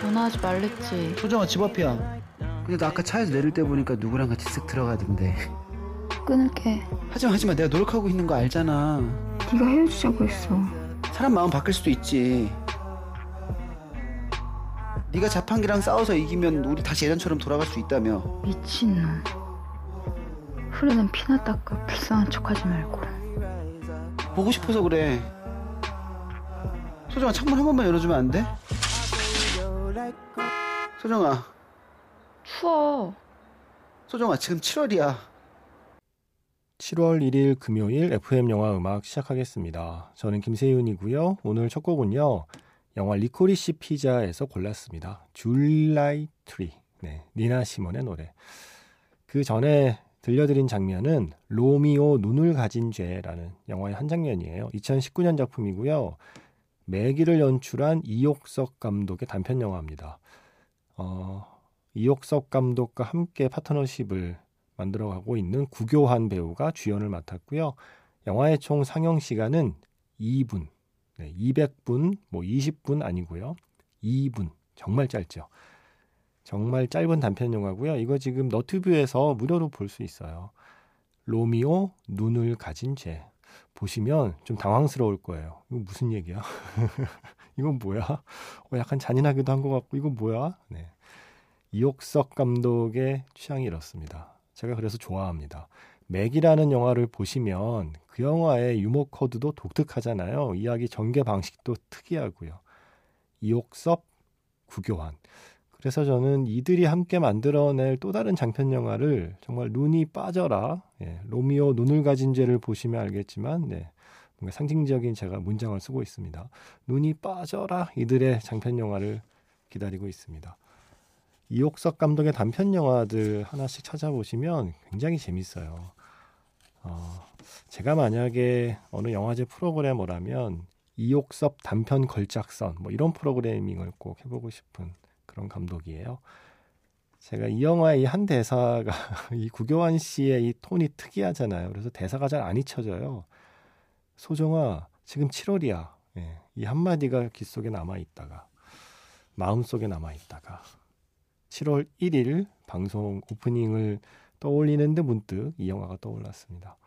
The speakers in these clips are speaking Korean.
전화하지 말랬지. 소정아 집 앞이야. 근데 나 아까 차에서 내릴 때 보니까 누구랑 같이 쓱 들어가던데. 끊을게. 하지마 하지마 내가 노력하고 있는 거 알잖아. 네가 헤어지자고 했어. 사람 마음 바뀔 수도 있지. 네가 자판기랑 싸워서 이기면 우리 다시 예전처럼 돌아갈 수 있다며. 미친놈. 후레는 피나 닦아 불쌍한 척하지 말고. 보고 싶어서 그래. 소정아 창문 한 번만 열어주면 안 돼? 소정아, 추워. 소정아 지금 7월이야. 7월 1일 금요일 FM 영화 음악 시작하겠습니다. 저는 김세윤이고요. 오늘 첫 곡은요. 영화 Licorice Pizza에서 골랐습니다. July Tree. 네, 니나 시몬의 노래. 그 전에 들려드린 장면은 로미오 눈을 가진 죄라는 영화의 한 장면이에요. 2019년 작품이고요. 매기를 연출한 이옥석 감독의 단편 영화입니다. 어, 이옥석 감독과 함께 파트너십을 만들어가고 있는 구교환 배우가 주연을 맡았고요. 영화의 총 상영 시간은 2분, 네, 200분, 뭐 20분 아니고요. 2분, 정말 짧죠. 정말 짧은 단편 영화고요. 이거 지금 너튜브에서 무료로 볼 수 있어요. 로미오 눈을 가진 죄. 보시면 좀 당황스러울 거예요. 이거 무슨 얘기야? 이건 뭐야? 어, 약간 잔인하기도 한 것 같고 이건 뭐야? 네. 이옥석 감독의 취향이 이렇습니다. 제가 그래서 좋아합니다. 맥이라는 영화를 보시면 그 영화의 유머 코드도 독특하잖아요. 이야기 전개 방식도 특이하고요. 이옥섭, 구교환. 그래서 저는 이들이 함께 만들어낼 또 다른 장편 영화를 정말 눈이 빠져라. 예, 로미오 눈을 가진 죄를 보시면 알겠지만, 네, 뭔가 상징적인 제가 문장을 쓰고 있습니다. 눈이 빠져라. 이들의 장편 영화를 기다리고 있습니다. 이옥석 감독의 단편 영화들 하나씩 찾아보시면 굉장히 재밌어요. 어, 제가 만약에 어느 영화제 프로그래머라면 이옥섭 단편 걸작선 뭐 이런 프로그래밍을 꼭 해보고 싶은 그런 감독이에요. 제가 이 영화의 이 한 대사가 이 구교환 씨의 이 톤이 특이하잖아요. 그래서 대사가 잘 안 잊혀져요. 소정아, 지금 7월이야. 예, 이 한마디가 귀 속에 남아 있다가 마음 속에 남아 있다가 7월 1일 방송 오프닝을 떠올리는데 문득 이 영화가 떠올랐습니다.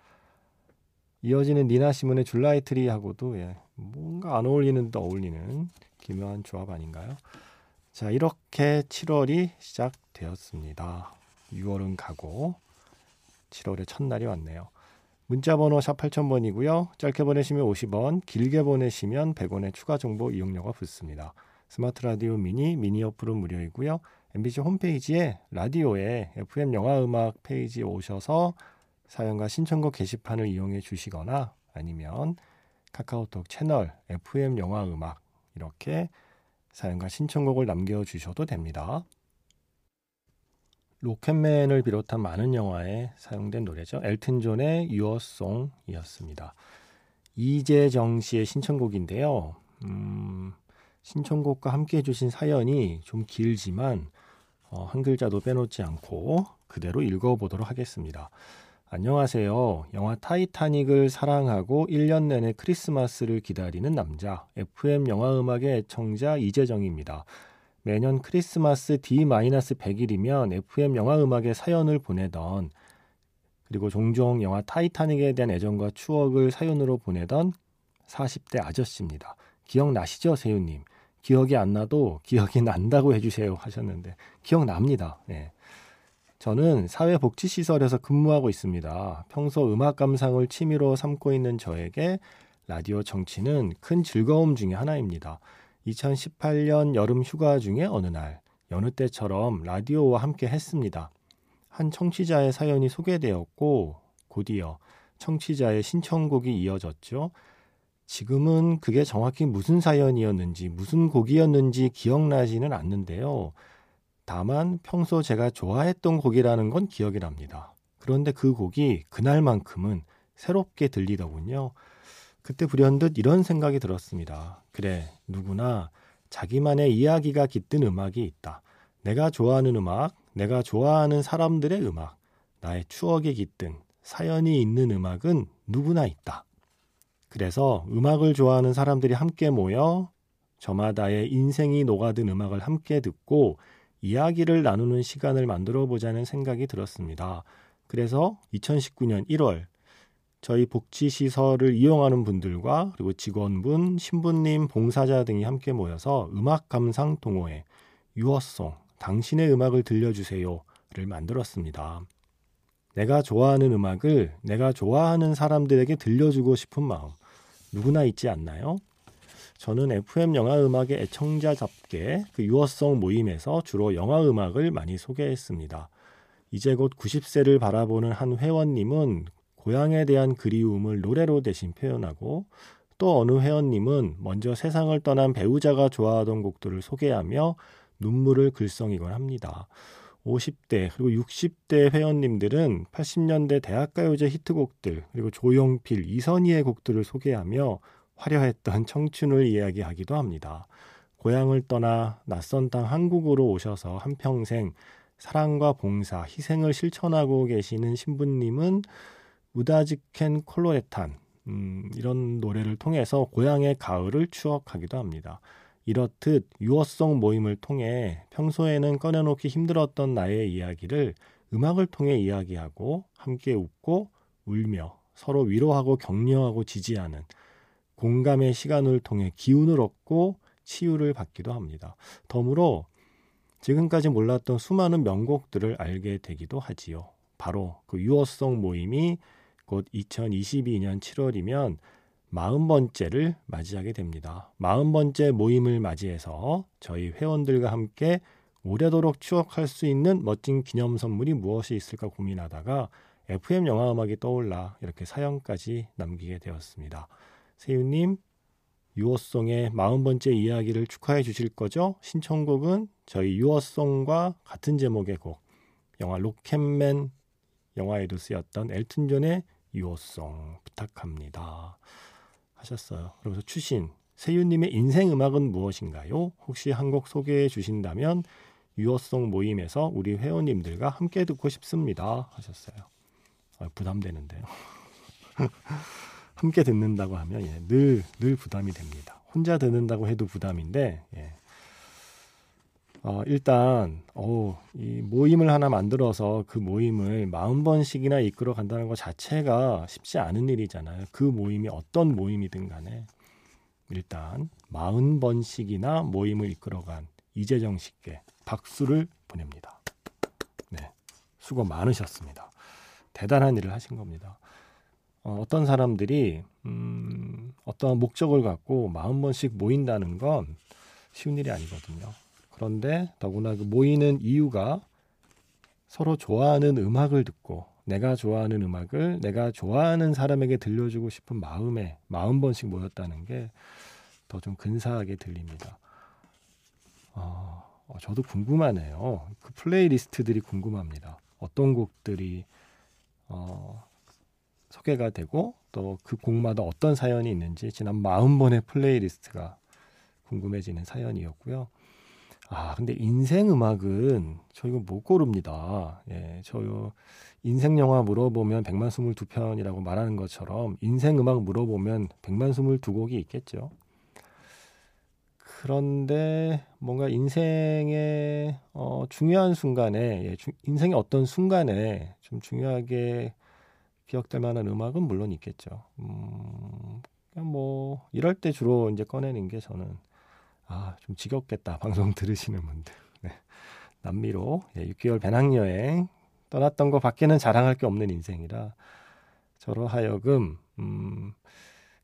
이어지는 니나 시몬의 줄라이 트리하고도 예, 뭔가 안 어울리는 듯 어울리는 기묘한 조합 아닌가요? 자, 이렇게 7월이 시작되었습니다. 6월은 가고 7월의 첫날이 왔네요. 문자 번호 샵 8000번이고요. 짧게 보내시면 50원, 길게 보내시면 100원의 추가 정보 이용료가 붙습니다. 스마트 라디오 미니, 미니 어플은 무료이고요. MBC 홈페이지에 라디오에 FM 영화 음악 페이지에 오셔서 사연과 신청곡 게시판을 이용해 주시거나 아니면 카카오톡 채널 FM 영화 음악 이렇게 사연과 신청곡을 남겨주셔도 됩니다. 로켓맨을 비롯한 많은 영화에 사용된 노래죠. 엘튼 존의 유어송이었습니다. 이재정 씨의 신청곡인데요. 음, 신청곡과 함께 해주신 사연이 좀 길지만 어, 한 글자도 빼놓지 않고 그대로 읽어보도록 하겠습니다. 안녕하세요. 영화 타이타닉을 사랑하고 1년 내내 크리스마스를 기다리는 남자, FM 영화 음악의 애청자 이재정입니다. 매년 크리스마스 D-100일이면 FM 영화 음악의 사연을 보내던 그리고 종종 영화 타이타닉에 대한 애정과 추억을 사연으로 보내던 40대 아저씨입니다. 기억나시죠, 세윤님? 기억이 안 나도 기억이 난다고 해주세요 하셨는데 기억납니다. 네. 저는 사회복지시설에서 근무하고 있습니다. 평소 음악 감상을 취미로 삼고 있는 저에게 라디오 정치는 큰 즐거움 중의 하나입니다. 2018년 여름 휴가 중에 어느 날 여느 때처럼 라디오와 함께 했습니다. 한 청취자의 사연이 소개되었고 곧이어 청취자의 신청곡이 이어졌죠. 지금은 그게 정확히 무슨 사연이었는지 무슨 곡이었는지 기억나지는 않는데요. 다만 평소 제가 좋아했던 곡이라는 건 기억이 납니다. 그런데 그 곡이 그날만큼은 새롭게 들리더군요. 그때 불현듯 이런 생각이 들었습니다. 그래, 누구나 자기만의 이야기가 깃든 음악이 있다. 내가 좋아하는 음악, 내가 좋아하는 사람들의 음악, 나의 추억에 깃든 사연이 있는 음악은 누구나 있다. 그래서 음악을 좋아하는 사람들이 함께 모여 저마다의 인생이 녹아든 음악을 함께 듣고 이야기를 나누는 시간을 만들어 보자는 생각이 들었습니다. 그래서 2019년 1월 저희 복지시설을 이용하는 분들과 그리고 직원분, 신부님, 봉사자 등이 함께 모여서 음악 감상 동호회 유어송 당신의 음악을 들려주세요를 만들었습니다. 내가 좋아하는 음악을 내가 좋아하는 사람들에게 들려주고 싶은 마음 누구나 있지 않나요? 저는 FM 영화 음악의 애청자답게 그 유어송 모임에서 주로 영화 음악을 많이 소개했습니다. 이제 곧 90세를 바라보는 한 회원님은 고향에 대한 그리움을 노래로 대신 표현하고 또 어느 회원님은 먼저 세상을 떠난 배우자가 좋아하던 곡들을 소개하며 눈물을 글썽이곤 합니다. 50대 그리고 60대 회원님들은 80년대 대학가요제 히트곡들 그리고 조용필, 이선희의 곡들을 소개하며 화려했던 청춘을 이야기하기도 합니다. 고향을 떠나 낯선 땅 한국으로 오셔서 한평생 사랑과 봉사, 희생을 실천하고 계시는 신부님은 우다지켄 콜로레탄 음, 이런 노래를 통해서 고향의 가을을 추억하기도 합니다. 이렇듯 유어송 모임을 통해 평소에는 꺼내놓기 힘들었던 나의 이야기를 음악을 통해 이야기하고 함께 웃고 울며 서로 위로하고 격려하고 지지하는 공감의 시간을 통해 기운을 얻고 치유를 받기도 합니다. 덤으로 지금까지 몰랐던 수많은 명곡들을 알게 되기도 하지요. 바로 그 유어송 모임이 곧 2022년 7월이면 40번째를 맞이하게 됩니다. 40번째 모임을 맞이해서 저희 회원들과 함께 오래도록 추억할 수 있는 멋진 기념 선물이 무엇이 있을까 고민하다가 FM 영화 음악이 떠올라 이렇게 사연까지 남기게 되었습니다. 세윤님, 유어송의 40번째 이야기를 축하해 주실 거죠? 신청곡은 저희 유어송과 같은 제목의 곡, 영화 로켓맨 영화에도 쓰였던 엘튼 존의 유어송 부탁합니다. 하셨어요. 그러면서 추신 세윤님의 인생 음악은 무엇인가요? 혹시 한 곡 소개해 주신다면 유어송 모임에서 우리 회원님들과 함께 듣고 싶습니다. 하셨어요. 아, 부담되는데요. 함께 듣는다고 하면 예, 늘, 늘 부담이 됩니다. 혼자 듣는다고 해도 부담인데 예, 어, 일단 어, 이 모임을 하나 만들어서 그 모임을 마흔 번씩이나 이끌어 간다는 것 자체가 쉽지 않은 일이잖아요. 그 모임이 어떤 모임이든 간에 일단 마흔 번씩이나 모임을 이끌어 간 이재정 씨께 박수를 보냅니다. 네, 수고 많으셨습니다. 대단한 일을 하신 겁니다. 어, 어떤 사람들이 음, 어떤 목적을 갖고 마흔 번씩 모인다는 건 쉬운 일이 아니거든요. 그런데 더구나 그 모이는 이유가 서로 좋아하는 음악을 듣고 내가 좋아하는 음악을 내가 좋아하는 사람에게 들려주고 싶은 마음에 마흔 번씩 모였다는 게 더 좀 근사하게 들립니다. 어, 어, 저도 궁금하네요. 그 플레이리스트들이 궁금합니다. 어떤 곡들이 어, 소개가 되고 또 그 곡마다 어떤 사연이 있는지 지난 마흔 번의 플레이리스트가 궁금해지는 사연이었고요. 아, 근데 인생 음악은 저 이거 못 고릅니다. 예, 저 인생 영화 물어보면 100만 22편이라고 말하는 것처럼 인생 음악 물어보면 100만 22곡이 있겠죠. 그런데 뭔가 인생의 어, 중요한 순간에 예, 주, 인생의 어떤 순간에 좀 중요하게 기억될 만한 음악은 물론 있겠죠. 음, 뭐 이럴 때 주로 이제 꺼내는 게 저는 아, 좀 지겹겠다. 방송 들으시는 분들. 네. 남미로 예, 6개월 배낭여행 떠났던 거 밖에는 자랑할 게 없는 인생이라 저로 하여금 음,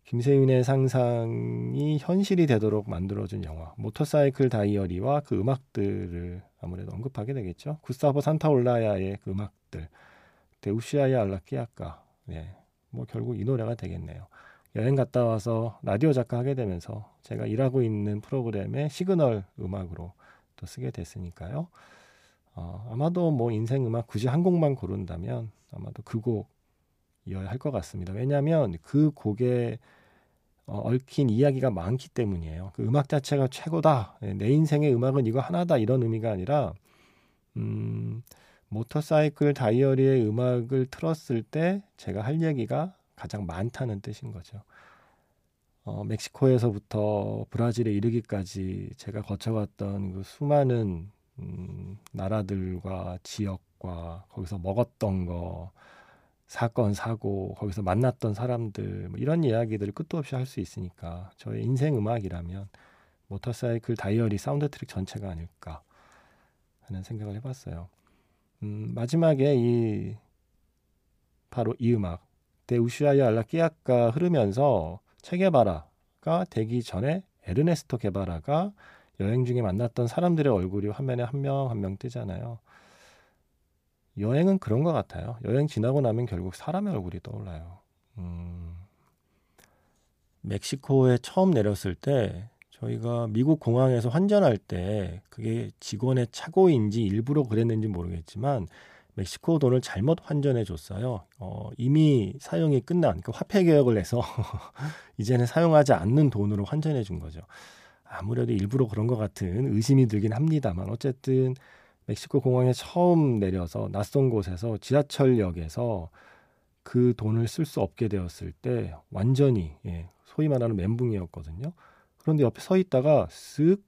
김세윤의 상상이 현실이 되도록 만들어준 영화 모터사이클 다이어리와 그 음악들을 아무래도 언급하게 되겠죠. 구스타보 산타올라야의 그 음악들 De Ushuaia a la Quiaca 예, 뭐 결국 이 노래가 되겠네요. 여행 갔다 와서 라디오 작가 하게 되면서 제가 일하고 있는 프로그램의 시그널 음악으로 또 쓰게 됐으니까요. 어, 아마도 뭐 인생 음악 굳이 한 곡만 고른다면 아마도 그 곡이어야 할 것 같습니다. 왜냐하면 그 곡에 어, 얽힌 이야기가 많기 때문이에요. 그 음악 자체가 최고다. 네, 내 인생의 음악은 이거 하나다 이런 의미가 아니라 음, 모터사이클 다이어리의 음악을 틀었을 때 제가 할 얘기가 가장 많다는 뜻인 거죠. 어, 멕시코에서부터 브라질에 이르기까지 제가 거쳐갔던 그 수많은 음, 나라들과 지역과 거기서 먹었던 거 사건 사고 거기서 만났던 사람들 뭐 이런 이야기들을 끝도 없이 할 수 있으니까 저의 인생 음악이라면 모터사이클 다이어리 사운드 트랙 전체가 아닐까 하는 생각을 해봤어요. 음, 마지막에 이 바로 이 음악 데우시아야 알라키아가 흐르면서 체게바라가 되기 전에 에르네스토 게바라가 여행 중에 만났던 사람들의 얼굴이 화면에 한명 한명 뜨잖아요. 여행은 그런 것 같아요. 여행 지나고 나면 결국 사람의 얼굴이 떠올라요. 음, 멕시코에 처음 내렸을 때 저희가 미국 공항에서 환전할 때 그게 직원의 착오인지 일부러 그랬는지 모르겠지만 멕시코 돈을 잘못 환전해 줬어요. 어, 이미 사용이 끝난 그 화폐 개혁을 해서 이제는 사용하지 않는 돈으로 환전해 준 거죠. 아무래도 일부러 그런 것 같은 의심이 들긴 합니다만 어쨌든 멕시코 공항에 처음 내려서 낯선 곳에서 지하철역에서 그 돈을 쓸 수 없게 되었을 때 완전히 예, 소위 말하는 멘붕이었거든요. 그런데 옆에 서 있다가 쓱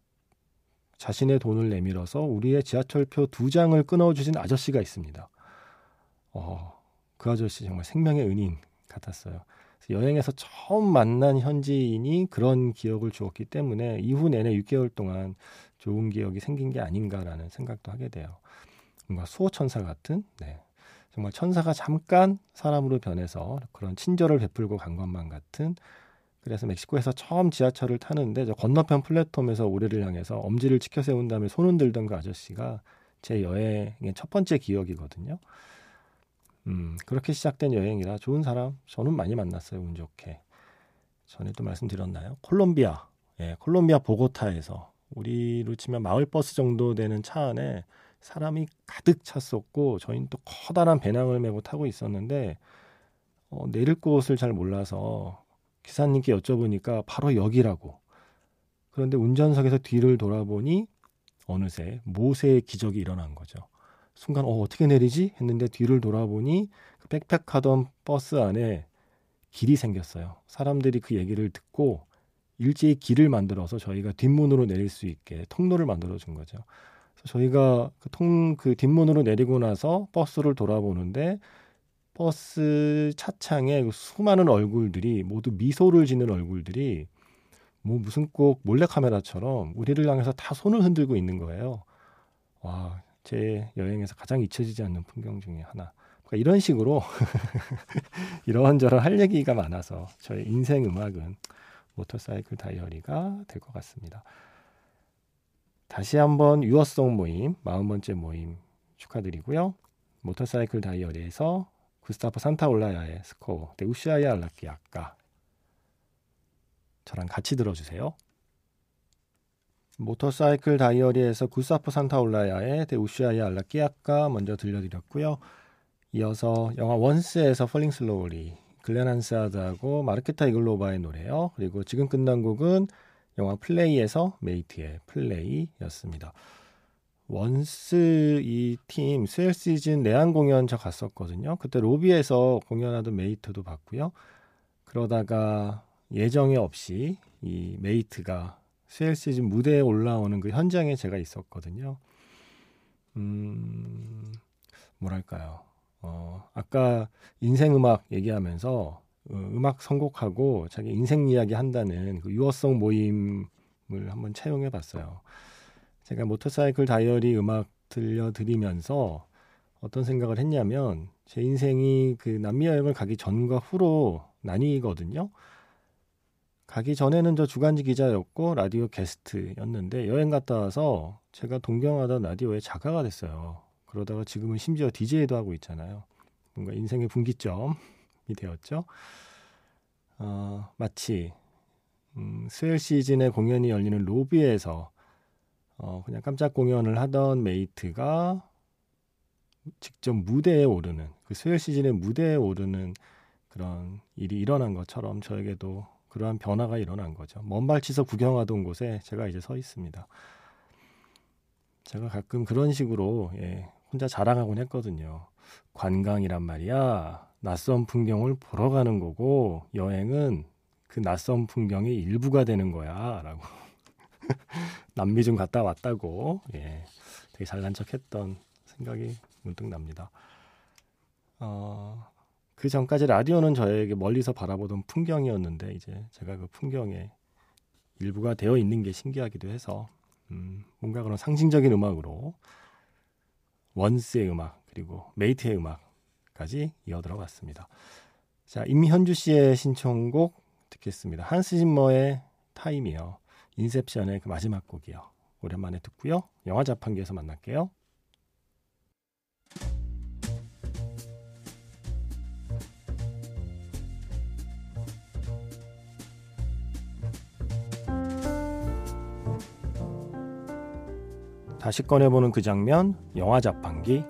자신의 돈을 내밀어서 우리의 지하철표 두 장을 끊어주신 아저씨가 있습니다. 어, 그 아저씨 정말 생명의 은인 같았어요. 여행에서 처음 만난 현지인이 그런 기억을 주었기 때문에 이후 내내 6개월 동안 좋은 기억이 생긴 게 아닌가라는 생각도 하게 돼요. 뭔가 수호천사 같은, 네. 정말 천사가 잠깐 사람으로 변해서 그런 친절을 베풀고 간 것만 같은 그래서 멕시코에서 처음 지하철을 타는데 저 건너편 플랫폼에서 우리를 향해서 엄지를 치켜 세운 다음에 손 흔들던 그 아저씨가 제 여행의 첫 번째 기억이거든요. 음, 그렇게 시작된 여행이라 좋은 사람 저는 많이 만났어요. 운 좋게. 전에도 말씀드렸나요? 콜롬비아. 예, 콜롬비아 보고타에서 우리로 치면 마을 버스 정도 되는 차 안에 사람이 가득 찼었고 저희는 또 커다란 배낭을 메고 타고 있었는데 어, 내릴 곳을 잘 몰라서 기사님께 여쭤보니까 바로 여기라고. 그런데 운전석에서 뒤를 돌아보니 어느새 모세의 기적이 일어난 거죠. 순간 어 어떻게 내리지 했는데 뒤를 돌아보니 그 백팩하던 버스 안에 길이 생겼어요. 사람들이 그 얘기를 듣고 일제히 길을 만들어서 저희가 뒷문으로 내릴 수 있게 통로를 만들어 준 거죠. 그래서 저희가 그 통, 그 뒷문으로 내리고 나서 버스를 돌아보는데 버스 차창에 그 수많은 얼굴들이 모두 미소를 짓는 얼굴들이 뭐 무슨 꼭 몰래카메라처럼 우리를 향해서 다 손을 흔들고 있는 거예요. 와, 제 여행에서 가장 잊혀지지 않는 풍경 중에 하나. 그러니까 이런 식으로 이런저런 할 얘기가 많아서 저의 인생 음악은 모터사이클 다이어리가 될 것 같습니다. 다시 한번 Your Song 모임, 40번째 모임 축하드리고요. 모터사이클 다이어리에서 구스타보 산타올라야의 스코어 De Ushuaia a la Quiaca 저랑 같이 들어주세요. 모터사이클 다이어리에서 구스타보 산타올라야의 De Ushuaia a la Quiaca 먼저 들려드렸고요. 이어서 영화 원스에서 Falling Slowly 글렌 한사드하고 마르케타 이글로바의 노래요. 그리고 지금 끝난 곡은 영화 플레이에서 메이트의 플레이였습니다. 원스 이 팀 스웰 시즌 내한 공연 저 갔었거든요. 그때 로비에서 공연하던 메이트도 봤고요. 그러다가 예정에 없이 이 메이트가 스웰 시즌 무대에 올라오는 그 현장에 제가 있었거든요. 음, 뭐랄까요. 어, 아까 인생 음악 얘기하면서 어, 음악 선곡하고 자기 인생 이야기 한다는 그 Your Song 모임을 한번 차용해 봤어요. 제가 모터사이클 다이어리 음악 들려드리면서 어떤 생각을 했냐면 제 인생이 그 남미 여행을 가기 전과 후로 나뉘거든요. 가기 전에는 저 주간지 기자였고 라디오 게스트였는데 여행 갔다 와서 제가 동경하던 라디오의 작가가 됐어요. 그러다가 지금은 심지어 DJ도 하고 있잖아요. 뭔가 인생의 분기점이 되었죠. 어, 마치 음, 스웰 시즌의 공연이 열리는 로비에서 어, 그냥 깜짝 공연을 하던 메이트가 직접 무대에 오르는 그 스웰 시즌의 무대에 오르는 그런 일이 일어난 것처럼 저에게도 그러한 변화가 일어난 거죠. 먼 발치서 구경하던 곳에 제가 이제 서 있습니다. 제가 가끔 그런 식으로 예, 혼자 자랑하곤 했거든요. 관광이란 말이야. 낯선 풍경을 보러 가는 거고 여행은 그그 낯선 풍경의 일부가 되는 거야. 라고. 남미 좀 갔다 왔다고. 예. 되게 잘난 척 했던 생각이 문득 납니다. 어, 그 전까지 라디오는 저에게 멀리서 바라보던 풍경이었는데, 이제 제가 그 풍경의 일부가 되어 있는 게 신기하기도 해서, 음, 뭔가 그런 상징적인 음악으로 원스의 음악, 그리고 메이트의 음악까지 이어 들어봤습니다. 자, 임현주 씨의 신청곡 듣겠습니다. 한스 짐머의 Time이요. 인셉션의 그 마지막 곡이요. 오랜만에 듣고요. 영화 자판기에서 만날게요. 다시 꺼내보는 그 장면, 영화 자판기.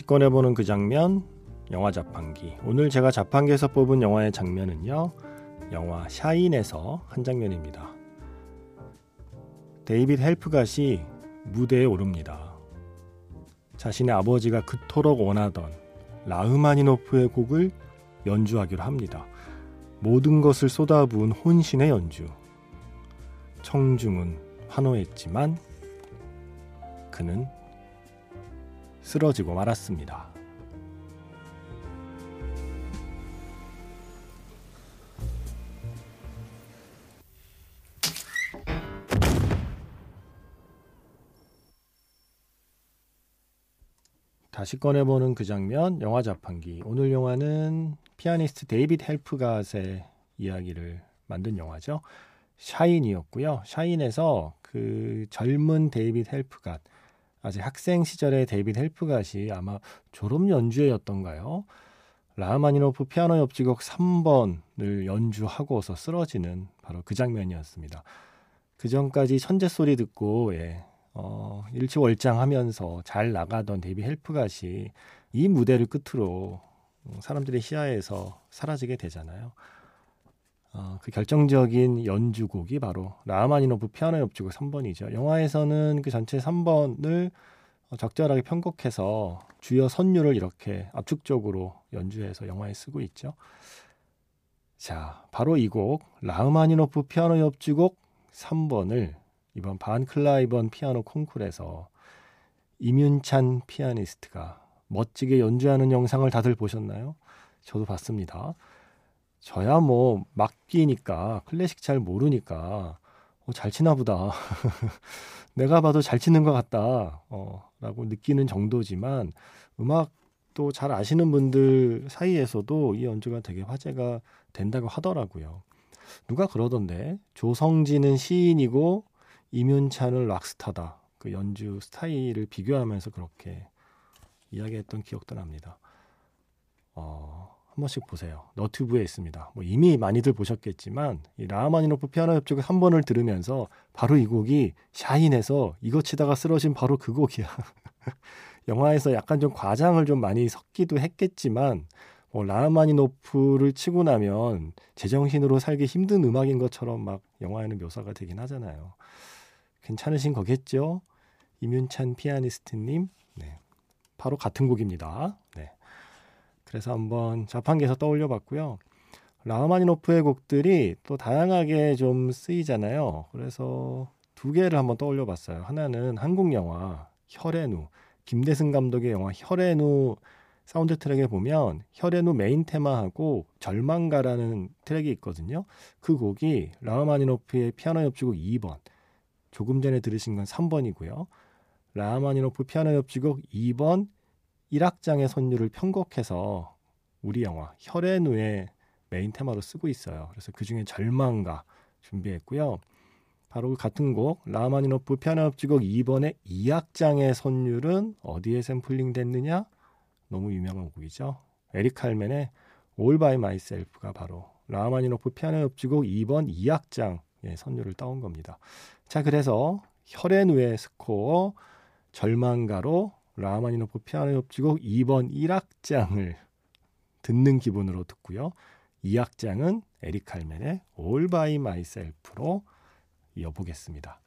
다시 꺼내보는 그 장면, 영화 자판기. 오늘 제가 자판기에서 뽑은 영화의 장면은요, 영화 샤인에서 한 장면입니다. 데이빗 헬프갓이 무대에 오릅니다. 자신의 아버지가 그토록 원하던 라흐마니노프의 곡을 연주하기로 합니다. 모든 것을 쏟아부은 혼신의 연주. 청중은 환호했지만 그는 쓰러지고 말았습니다. 다시 꺼내보는 그 장면, 영화 자판기. 오늘 영화는 피아니스트 데이빗 헬프갓의 이야기를 만든 영화죠. 샤인이었고요. 샤인에서 그 젊은 데이빗 헬프갓, 아직 학생 시절의 데이빗 헬프갓이 아마 졸업 연주회였던가요? 라흐마니노프 피아노 협주곡 3번을 연주하고서 쓰러지는 바로 그 장면이었습니다. 그 전까지 천재 소리 듣고 예, 어, 일취월장하면서 잘 나가던 데이빗 헬프갓이 이 무대를 끝으로 사람들의 시야에서 사라지게 되잖아요. 어, 그 결정적인 연주곡이 바로 라흐마니노프 피아노 협주곡 3번이죠. 영화에서는 그 전체 3번을 적절하게 편곡해서 주요 선율을 이렇게 압축적으로 연주해서 영화에 쓰고 있죠. 자, 바로 이 곡 라흐마니노프 피아노 협주곡 3번을 이번 반 클라이번 피아노 콩쿨에서 임윤찬 피아니스트가 멋지게 연주하는 영상을 다들 보셨나요? 저도 봤습니다. 저야 뭐 막기니까 클래식 잘 모르니까 어, 잘 치나 보다. 내가 봐도 잘 치는 것 같다. 어, 라고 느끼는 정도지만 음악도 잘 아시는 분들 사이에서도 이 연주가 되게 화제가 된다고 하더라고요. 누가 그러던데 조성진은 시인이고 이윤찬은 락스타다. 그 연주 스타일을 비교하면서 그렇게 이야기했던 기억도 납니다. 어, 한 번씩 보세요. 너튜브에 있습니다. 뭐 이미 많이들 보셨겠지만 이 라흐마니노프 피아노 협주곡 3번을 들으면서 바로 이 곡이 샤인에서 이거 치다가 쓰러진 바로 그 곡이야. 영화에서 약간 좀 과장을 좀 많이 섞기도 했겠지만 뭐 라흐마니노프를 치고 나면 제정신으로 살기 힘든 음악인 것처럼 막 영화에는 묘사가 되긴 하잖아요. 괜찮으신 거겠죠? 임윤찬 피아니스트님. 네. 바로 같은 곡입니다. 네. 그래서 한번 자판기에서 떠올려 봤고요. 라흐마니노프의 곡들이 또 다양하게 좀 쓰이잖아요. 그래서 두 개를 한번 떠올려 봤어요. 하나는 한국 영화 혈의 누 김대승 감독의 영화 혈의 누 사운드 트랙에 보면 혈의 누 메인 테마하고 절망가라는 트랙이 있거든요. 그 곡이 라흐마니노프의 피아노 협주곡 2번 조금 전에 들으신 건 3번이고요. 라흐마니노프 피아노 협주곡 2번 1악장의 선율을 편곡해서 우리 영화 혈의누의 메인 테마로 쓰고 있어요. 그래서 그 중에 절망가 준비했고요. 바로 그 같은 곡 라흐마니노프 피아노 협주곡 2번의 2악장의 선율은 어디에 샘플링 됐느냐? 너무 유명한 곡이죠. 에릭 칼맨의 All by Myself가 바로 라흐마니노프 피아노 협주곡 2번 2악장의 선율을 따온 겁니다. 자, 그래서 혈의 누의 스코어 절망가로 라흐마니노프 피아노 협주곡 2번 1악장을 듣는 기분으로 듣고요. 이 악장은 에릭 칼맨의 All by Myself로 이어보겠습니다.